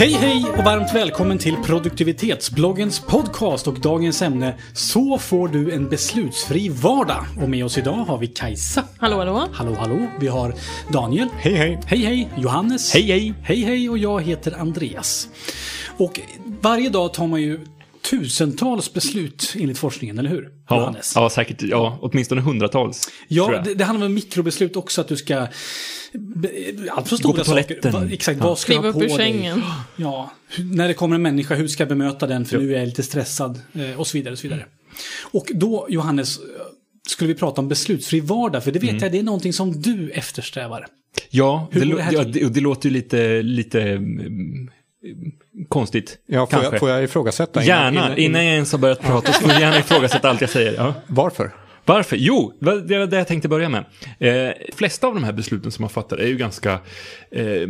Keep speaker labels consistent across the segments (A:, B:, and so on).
A: Hej hej och varmt välkommen till produktivitetsbloggens podcast och dagens ämne Så får du en beslutsfri vardag. Och med oss idag har vi Kajsa.
B: Hallå, hallå.
A: Hallå hallå. Vi har Daniel.
C: Hej hej.
A: Hej hej. Johannes.
C: Hej hej.
A: Hej hej och jag heter Andreas. Och varje dag tar man ju tusentals beslut enligt forskningen, eller hur?
C: Ja,
A: Johannes?
C: ja, säkert. Ja, åtminstone hundratals.
A: Ja, det, det handlar om mikrobeslut också, att du ska... Allt för stora
C: på
A: saker.
C: toaletten.
A: Va, exakt,
C: Ja.
A: vad ska du ha på dig?
B: sängen.
A: Ja, hur- när det kommer en människa, hur ska jag bemöta den för
C: Ja.
A: nu är jag lite stressad eh, och så vidare. Och så vidare. Och då, Johannes, skulle vi prata om beslutsfri vardag, för det vet jag, det är någonting som du eftersträvar.
C: Ja, det,
A: det
C: ja, det låter ju lite, lite mm, konstigt.
D: Ja, får
C: kanske.
D: jag, får jag ifrågasätta?
C: Gärna, innan, jag ens har börjat prata så får du gärna ifrågasätta allt jag säger. Ja.
D: Varför?
C: Varför? Jo, det var det jag tänkte börja med. Eh, flesta av de här besluten som man fattar är ju ganska eh,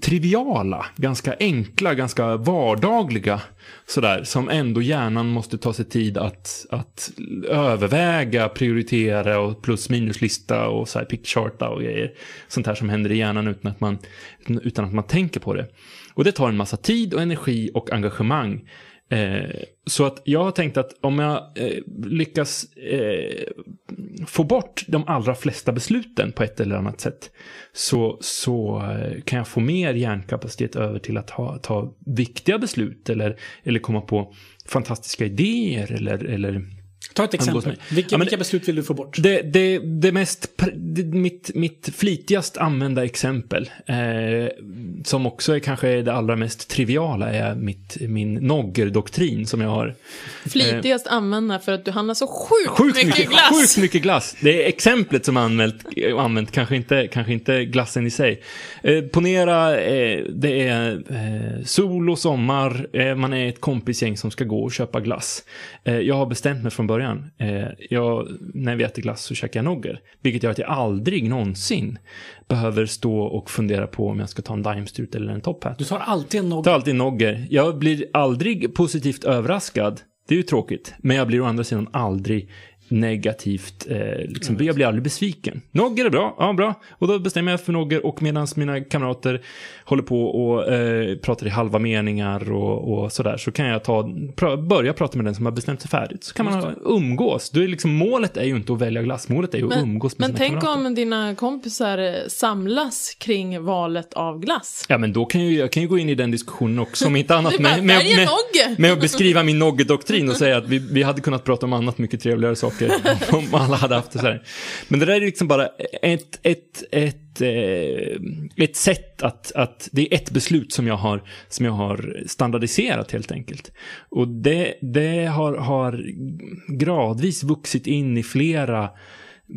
C: triviala, ganska enkla, ganska vardagliga. Sådär, som ändå hjärnan måste ta sig tid att, att överväga, prioritera och plus minuslista och så här pickcharta och grejer. Sånt här som händer i hjärnan utan att man, utan att man tänker på det. Och det tar en massa tid och energi och engagemang. Eh, så att jag har tänkt att om jag eh, lyckas eh, få bort de allra flesta besluten på ett eller annat sätt så, så eh, kan jag få mer hjärnkapacitet över till att ha, ta viktiga beslut eller, eller komma på fantastiska idéer eller, eller
A: Ta ett exempel. Vilka,
C: Ja, men-
A: vilka beslut vill du få bort?
C: det, det, det mest, det, mitt, mitt flitigast använda exempel, eh, som också är kanske det allra mest triviala, är mitt, min Nogger-doktrin som jag har.
B: Flitigast använda för att du handlar så sjukt,
C: Sjukt
B: mycket,
C: mycket,
B: glass.
C: sjukt mycket glass. Det är exemplet som använt, använt, kanske inte, kanske inte glassen i sig. Eh, ponera, eh, det är eh, sol och sommar, eh, man är ett kompisgäng som ska gå och köpa glass. Eh, jag har bestämt mig från början. Eh, jag, när vi äter glass så käkar jag Nogger. Vilket gör att jag aldrig någonsin behöver stå och fundera på om jag ska ta en Daimstrut eller en Top Hat.
A: Du tar alltid en
C: Jag
A: nogg.
C: tar alltid Nogger. Jag blir aldrig positivt överraskad. Det är ju tråkigt. Men jag blir å andra sidan aldrig negativt, eh, liksom, jag blir aldrig besviken. Nogger är bra, ja bra. Och då bestämmer jag för Nogger och medan mina kamrater håller på och eh, pratar i halva meningar och, och sådär så kan jag ta, pra, börja prata med den som har bestämt sig färdigt. Så kan man umgås. Då är liksom, målet är ju inte att välja glass, målet är ju att
B: Men,
C: umgås med
B: men
C: sina
B: tänk
C: kamrater.
B: om dina kompisar eh, samlas kring valet av glass.
C: Ja, men då kan ju, jag kan ju gå in i den diskussionen också, om inte annat
B: bara,
C: med, med, med, med att beskriva min Nogge-doktrin och säga att vi, vi hade kunnat prata om annat mycket trevligare saker om alla hade haft det så här. Men det där är liksom bara ett, ett, ett, eh, ett sätt att, att, det är ett beslut som jag har, som jag har standardiserat helt enkelt. Och det, det har, har gradvis vuxit in i flera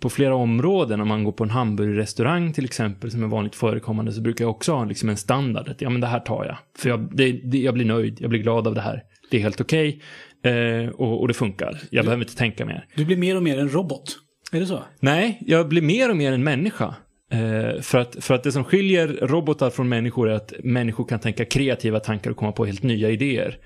C: på flera områden, om man går på en hamburgerrestaurang till exempel, som är vanligt förekommande, så brukar jag också ha liksom en standard. Att, ja, men det här tar jag. För jag, det, det, jag blir nöjd, jag blir glad av det här. Det är helt okej eh, och, och det funkar. Jag behöver inte tänka mer.
A: Du blir mer och mer en robot. Är det så?
C: Nej, jag blir mer och mer en människa. Eh, för, att, för att det som skiljer robotar från människor är att människor kan tänka kreativa tankar och komma på helt nya idéer.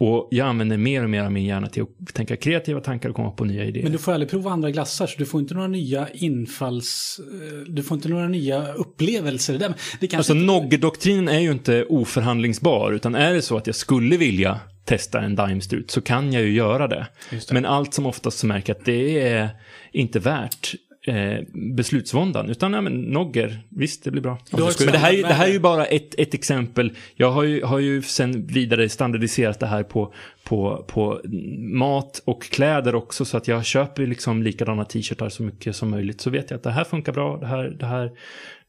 C: Och jag använder mer och mer av min hjärna till att tänka kreativa tankar och komma på nya idéer.
A: Men du får aldrig prova andra glassar, så du får inte några nya infalls... eh, Du får inte några nya upplevelser. Det, kanske
C: Alltså
A: inte-
C: Nogger-doktrinen är ju inte oförhandlingsbar, utan är det så att jag skulle vilja testa en Daimstrut så kan jag ju göra det.
A: Det.
C: Men allt som oftast så märker jag att det är inte värt eh, beslutsvåndan, utan ja, men Nogger, visst det blir bra.
A: Du
C: Men det här, är- det här är ju bara ett, ett exempel. Jag har ju, har ju sen vidare standardiserat det här på, på, på mat och kläder också, så att jag köper liksom likadana t-shirtar så mycket som möjligt. Så vet jag att det här funkar bra, det här, det här,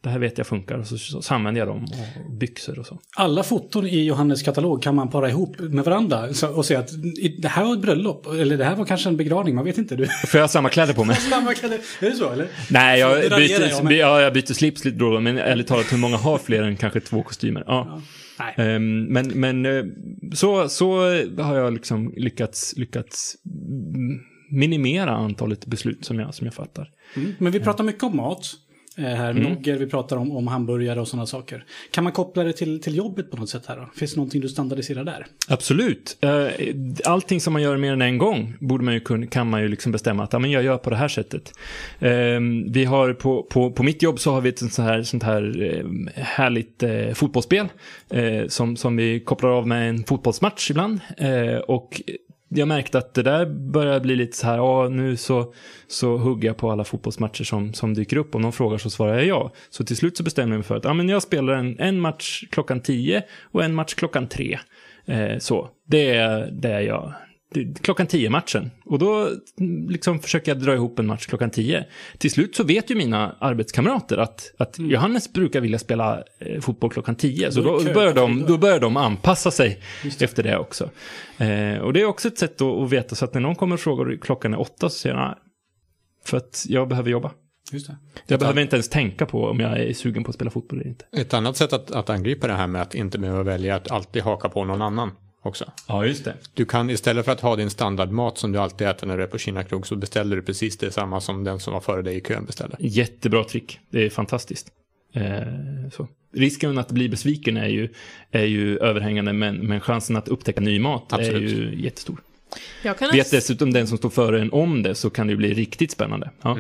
C: det här vet jag funkar. Och så, så, så använder jag dem, och byxor och så.
A: Alla foton i Johannes katalog kan man para ihop med varandra så- och säga att det här var ett bröllop, eller det här var kanske en begravning, man vet inte. Du.
C: Får jag ha samma kläder på mig?
A: Samma kläder. Är det så eller?
C: Nej, jag byter,
A: jag med.
C: ja, jag byter slips lite då men ärligt talat, hur många har fler än kanske två kostymer? Ja.
A: Nej.
C: Ehm, men men eh, så, så har jag liksom lyckats, lyckats minimera antalet beslut som jag, som jag fattar.
A: Mm. Men vi pratar mycket om mat. Eh, här
C: Mm.
A: Nogger, vi pratar om, om hamburgare och sådana saker. Kan man koppla det till, till jobbet på något sätt här då? Finns det någonting du standardiserar där?
C: Absolut. Eh, Allting som man gör mer än en gång borde man ju kun, kan man ju liksom bestämma att ja, men jag gör på det här sättet. Eh, Vi har på, på, på mitt jobb så har vi ett sånt här, sånt här eh, härligt fotbollsspel som, som vi kopplar av med en fotbollsmatch ibland. Och jag märkte att det där börjar bli lite så här, ja nu så, så hugger jag på alla fotbollsmatcher som, som dyker upp. Om någon frågar så svarar jag ja. Så till slut så bestämde jag mig för att ja, men jag spelar en, en match klockan 10 och en match klockan 3. Eh, så, det är det jag det- Klockan 10-matchen. Och då mm, liksom försöker jag dra ihop en match klockan 10. Till slut så vet ju mina arbetskamrater att, att Johannes brukar vilja spela eh, fotboll klockan 10. Så
A: Då
C: då
A: det
C: börjar, de,
A: det.
C: då börjar de anpassa sig efter det också. Eh, och det är också ett sätt att, veta så att när någon kommer och frågar klockan är åtta så säger jag. För att jag behöver jobba.
A: Just det.
C: Jag behöver inte ens tänka på om jag är sugen på att spela fotboll eller inte.
D: Ett annat sätt att, att angripa det här med att inte behöva välja att alltid haka på någon annan också.
C: Ja, just det.
D: Du kan istället för att ha din standardmat som du alltid äter när du är på Kinakrog så beställer du precis det samma som den som var före dig i kön beställde.
C: Jättebra trick. Det är fantastiskt. Eh, så. Risken att bli besviken är ju, är ju överhängande, men, men chansen att upptäcka ny mat
D: Absolut.
C: är ju jättestor.
B: Jag, kan
C: Vet dessutom den som står före en om det så kan det ju bli riktigt spännande. Ja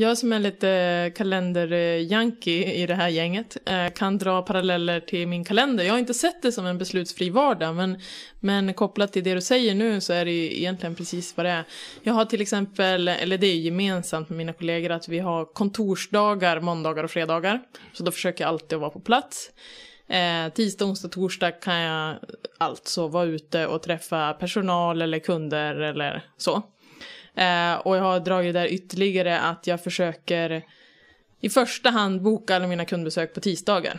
B: jag som är lite kalenderjanki i det här gänget eh, kan dra paralleller till min kalender. Jag har inte sett det som en beslutsfri vardag, men, men kopplat till det du säger nu så är det ju egentligen precis vad det är. Jag har till exempel, eller det är gemensamt med mina kollegor, att vi har kontorsdagar, måndagar och fredagar. Så då försöker jag alltid att vara på plats. Eh, tisdag, onsdag, torsdag kan jag alltså vara ute och träffa personal eller kunder eller så. Eh, och jag har dragit där ytterligare att jag försöker i första hand boka alla mina kundbesök på tisdagar.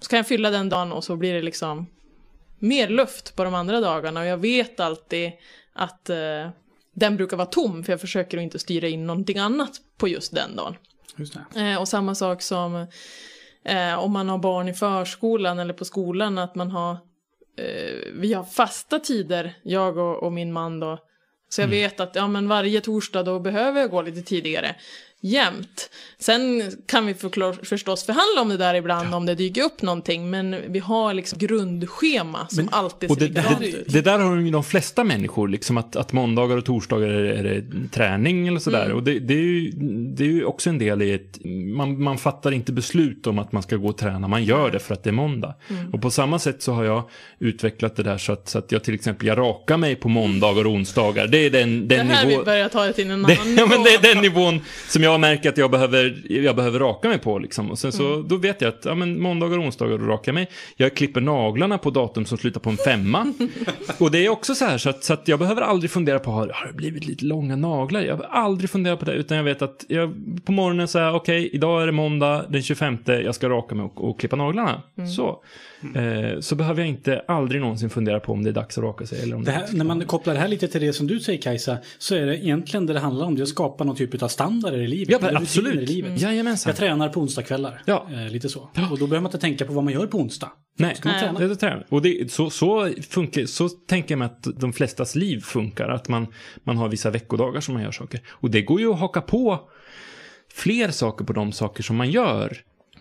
B: Så kan jag fylla den dagen och så blir det liksom mer luft på de andra dagarna och jag vet alltid att eh, den brukar vara tom för jag försöker att inte styra in någonting annat på just den dagen.
A: Just.
B: Eh, och samma sak som eh, om man har barn i förskolan eller på skolan, att man har eh, vi har fasta tider, jag och, och min man då. Så jag vet att ja, men varje torsdag då behöver jag gå lite tidigare. Jämt. Sen kan vi förstås förhandla om det där ibland om det dyker upp någonting, men vi har liksom grundschema som
A: Men-
B: alltid ser
C: det,
B: likadant
C: det,
B: ut.
C: det där har ju de flesta människor, liksom att, att måndagar och torsdagar är, är det träning eller sådär.
B: Mm.
C: Och det, det, är ju, det är ju också en del i ett, man, man fattar inte beslut om att man ska gå och träna, man gör det för att det är måndag.
B: Mm.
C: Och på samma sätt så har jag utvecklat det där så att, så att jag till exempel, jag rakar mig på måndagar och onsdagar. Det är den,
B: Det
C: den
B: här
C: nivå...
B: vi börjar ta det till en
C: Det,
B: annan
C: ja, men
B: nivå.
C: det är den nivån som jag märker att jag behöver, jag behöver raka mig på. Liksom. Och sen så,
B: Mm.
C: då vet jag att ja, men måndagar och onsdagar rakar jag mig. Jag klipper naglarna på datum som slutar på en femma. och det är också så här så att, så att jag behöver aldrig fundera på, har, har det blivit lite långa naglar? Jag behöver aldrig fundera på det, utan jag vet att jag, på morgonen säger okej, idag är det måndag den 25, jag ska raka mig och, och klippa naglarna.
B: Mm.
C: Så. Eh, så behöver jag inte aldrig någonsin fundera på om det är dags att raka sig. Eller om
A: Det
C: det är
A: här,
C: dags
A: när man kopplar det här lite till det som du säger Kajsa, så är det egentligen det det handlar om, det är att skapa någon typ av standarder i livet.
C: Ja, men
A: rutiner
C: absolut.
A: I livet.
C: Jajamensan.
A: Jag tränar på onsdagskvällar.
C: Ja.
A: Eh, lite så. Och då behöver man inte tänka på vad man gör på onsdag.
C: Nej,
A: Ska man
B: Nej.
A: träna?
C: det är träna. Och det, så, så, funkar, så tänker jag mig att de flestas liv funkar. Att man, man har vissa veckodagar som man gör saker. Och det går ju att haka på fler saker på de saker som man gör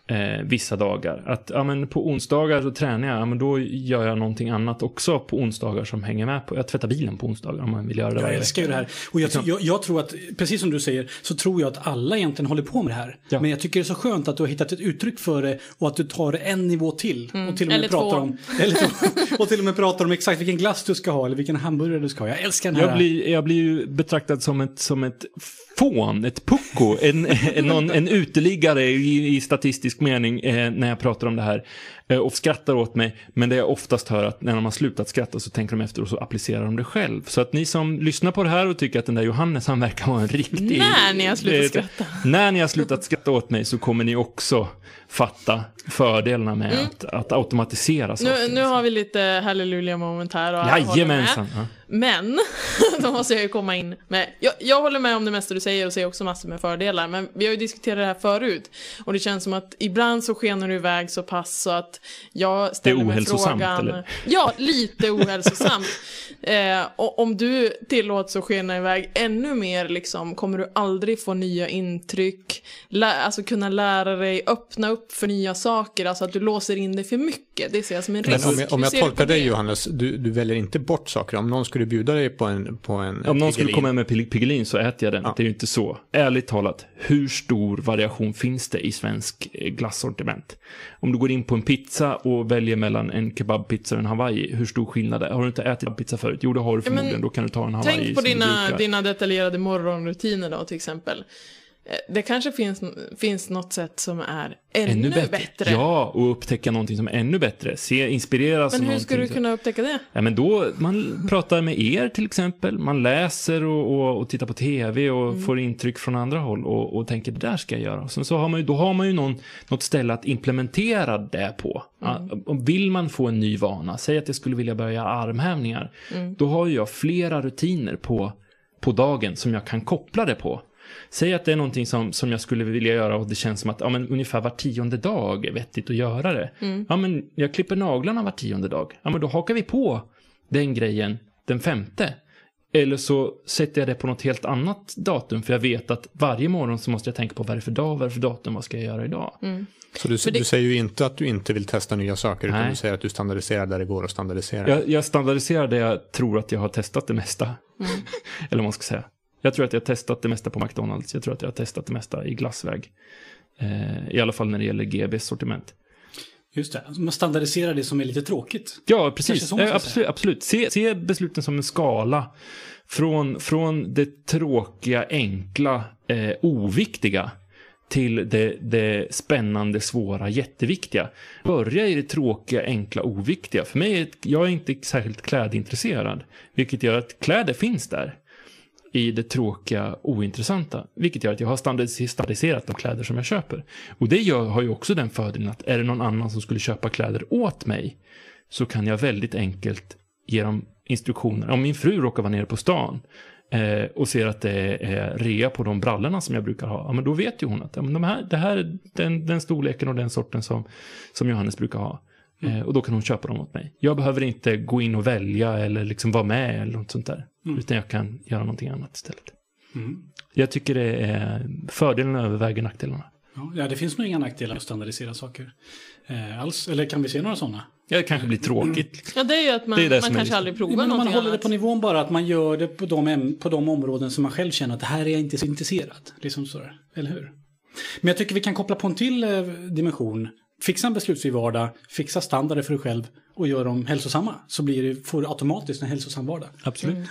C: eh, vissa dagar. Att ja, men på onsdagar så tränar jag, ja, men då gör jag någonting annat också på onsdagar som hänger med på. Jag tvättar bilen på onsdagar om man vill göra det
A: Jag älskar ju det här. Och jag, jag, jag tror att, precis som du säger, så tror jag att alla egentligen håller på med det här.
C: Ja.
A: Men jag tycker det är så skönt att du har hittat ett uttryck för det och att du tar det en nivå till. Och till och med
B: Mm. Eller
A: pratar
B: två.
A: om, eller två. Och till och med pratar om exakt vilken glass du ska ha eller vilken hamburgare du ska ha. Jag älskar den här.
C: Jag blir, jag blir ju betraktad som ett, som ett fån, ett pucko, en, en, någon, en uteliggare i, i statistisk mening eh, när jag pratar om det här. Eh, och skrattar åt mig, men det jag oftast hör att när de har slutat skratta så tänker de efter och så applicerar de det själv. Så att ni som lyssnar på det här och tycker att den där Johannes, han verkar vara en riktig...
B: När ni har slutat
C: eh,
B: skratta.
C: När ni har slutat skratta åt mig så kommer ni också fatta fördelarna med att, att automatisera saker.
B: Mm. Nu, nu har vi lite halleluja moment här och med.
C: Jajamensan. Ja.
B: Men, då måste jag ju komma in med, jag, jag håller med om det mesta du säger och ser också massor med fördelar, men vi har ju diskuterat det här förut. Och det känns som att ibland så skenar du iväg så pass så att jag ställer mig
C: ohälsosamt,
B: frågan...
C: eller?
B: Ja, lite ohälsosamt. eh, och om du tillåts att skena iväg ännu mer, liksom, kommer du aldrig få nya intryck, lä alltså kunna lära dig, öppna upp för nya saker, alltså att du låser in dig för mycket. Det ser jag som en risk.
D: Men om jag, om jag tolkar dig
B: det?
D: Johannes, du, du väljer inte bort saker. Om någon skulle bjuda dig på en, på en
C: Om någon skulle
D: Piggelin,
C: komma med Pig- Piggelin så äter jag den.
D: Ja.
C: Det är ju inte så. Ärligt talat, hur stor variation finns det i svensk eh, glassortiment? Om du går in på en pizza och väljer mellan en kebabpizza och en hawaii, hur stor skillnad är det? Har du inte ätit pizza förut? Jo, det har du
B: Ja, men
C: förmodligen. Då kan du ta en hawaii
B: Tänk på dina, dina detaljerade morgonrutiner då till exempel. Eh, Det kanske finns, finns något sätt som är ännu, bättre.
C: Ja, och upptäcka någonting som är ännu bättre. Se, inspireras
B: Men hur ska du
C: någonting som-
B: kunna upptäcka det?
C: Ja, men då, man pratar med er till exempel, man läser och, och, och tittar på tv och
B: Mm.
C: får intryck från andra håll och, och tänker det där ska jag göra. Och sen så har man ju, då har man ju någon, något ställe att implementera det på.
B: Mm.
C: Vill man få en ny vana, säg att jag skulle vilja börja armhävningar,
B: Mm.
C: då har ju jag flera rutiner på, på dagen som jag kan koppla det på. Säg att det är någonting som, som jag skulle vilja göra och det känns som att ja, men ungefär var tionde dag är vettigt att göra det.
B: Mm.
C: Ja, men jag klipper naglarna var tionde dag. Ja, men då hakar vi på den grejen den femte. Eller så sätter jag det på något helt annat datum för jag vet att varje morgon så måste jag tänka på vad är det för dag, vad är det för datum, vad ska jag göra idag?
D: Så du,
B: det-
D: du säger ju inte att du inte vill testa nya saker, utan
C: Nej.
D: du säger att du standardiserar där det går att standardisera.
C: Jag, jag standardiserar det jag tror att jag har testat det mesta.
B: Mm.
C: Eller vad man ska säga. Jag tror att jag har testat det mesta på McDonalds. Jag tror att jag har testat det mesta i glassväg. Eh, I alla fall när det gäller GBs sortiment.
A: Just det, man standardiserar det som är lite tråkigt.
C: Ja, precis. Eh, absolut. absolut. Se, se besluten som en skala. Från, från det tråkiga, enkla, eh, oviktiga till det, det spännande, svåra, jätteviktiga. Börja i det tråkiga, enkla, oviktiga. För mig, är jag är inte särskilt klädintresserad. Vilket gör att kläder finns där. I det tråkiga, ointressanta. Vilket gör att jag har standardiserat de kläder som jag köper. Och det gör, har ju också den fördelen att är det någon annan som skulle köpa kläder åt mig så kan jag väldigt enkelt ge dem instruktioner. Om min fru råkar vara nere på stan eh, och ser att det är rea på de brallorna som jag brukar ha, ja, men då vet ju hon att ja, men de här, det här är den, den storleken och den sorten som, som Johannes brukar ha. Eh, och då kan hon köpa dem åt mig. Jag behöver inte gå in och välja eller liksom vara med eller något sånt där. Utan jag kan göra någonting annat istället.
A: Mm.
C: Jag tycker det är fördelarna överväger nackdelarna.
A: Ja, det finns nog inga nackdelar att standardisera saker. Eh, alls, eller kan vi se några sådana?
C: Ja, det kanske blir tråkigt. Liksom.
B: Ja, det är ju att man,
C: Det är det
B: man
C: är
B: kanske
C: liksom-
B: aldrig provar
A: Ja, men man håller det
B: annat.
A: på nivån bara, att man gör det på de, på de områden som man själv känner att det här är jag inte så intresserad. Liksom sådär, eller hur? Men jag tycker vi kan koppla på en till eh, dimension. Fixa en beslutsfri vardag, fixa standarder för dig själv och gör dem hälsosamma. Så blir det, får du automatiskt en hälsosam vardag.
C: Absolut.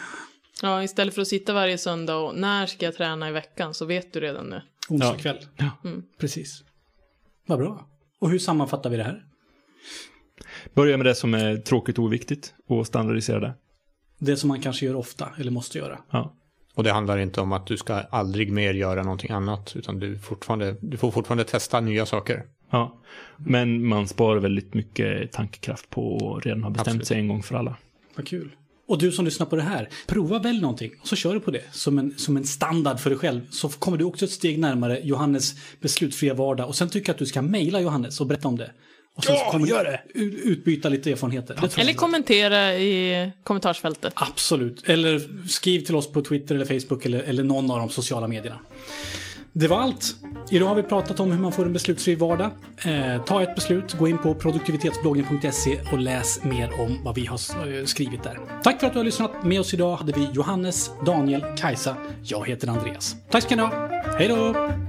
B: Ja, istället för att sitta varje söndag och när ska jag träna i veckan så vet du redan det.
A: Onsdag
C: Ja.
A: kväll.
C: Ja.
A: Precis. Vad bra. Och hur sammanfattar vi det här?
C: Börja med det som är tråkigt och oviktigt och standardisera det.
A: Det som man kanske gör ofta, eller måste göra.
C: Ja.
D: Och det handlar inte om att du ska aldrig mer göra någonting annat, utan du, fortfarande, du får fortfarande testa nya saker.
C: Ja, men man sparar väldigt mycket tankekraft på att redan ha bestämt
D: Absolut.
C: sig en gång för alla.
A: Vad kul. Och du som lyssnar på det här, prova väl någonting och så kör du på det som en, som en standard för dig själv. Så kommer du också ett steg närmare Johannes beslutsfria vardag. Och sen tycker jag att du ska mejla Johannes och berätta om det. Och sen så kommer gör det. utbyta lite erfarenheter. Det tror
B: Eller kommentera i kommentarsfältet.
A: Absolut. Eller skriv till oss på Twitter eller Facebook eller, eller någon av de sociala medierna. Det var allt. Idag har vi pratat om hur man får en beslutsfri vardag. Eh, ta ett beslut, gå in på produktivitetsbloggen.se och läs mer om vad vi har eh, skrivit där. Tack för att du har lyssnat. Med oss idag hade vi Johannes, Daniel, Kajsa. Jag heter Andreas. Tack ska ni ha. Hej då!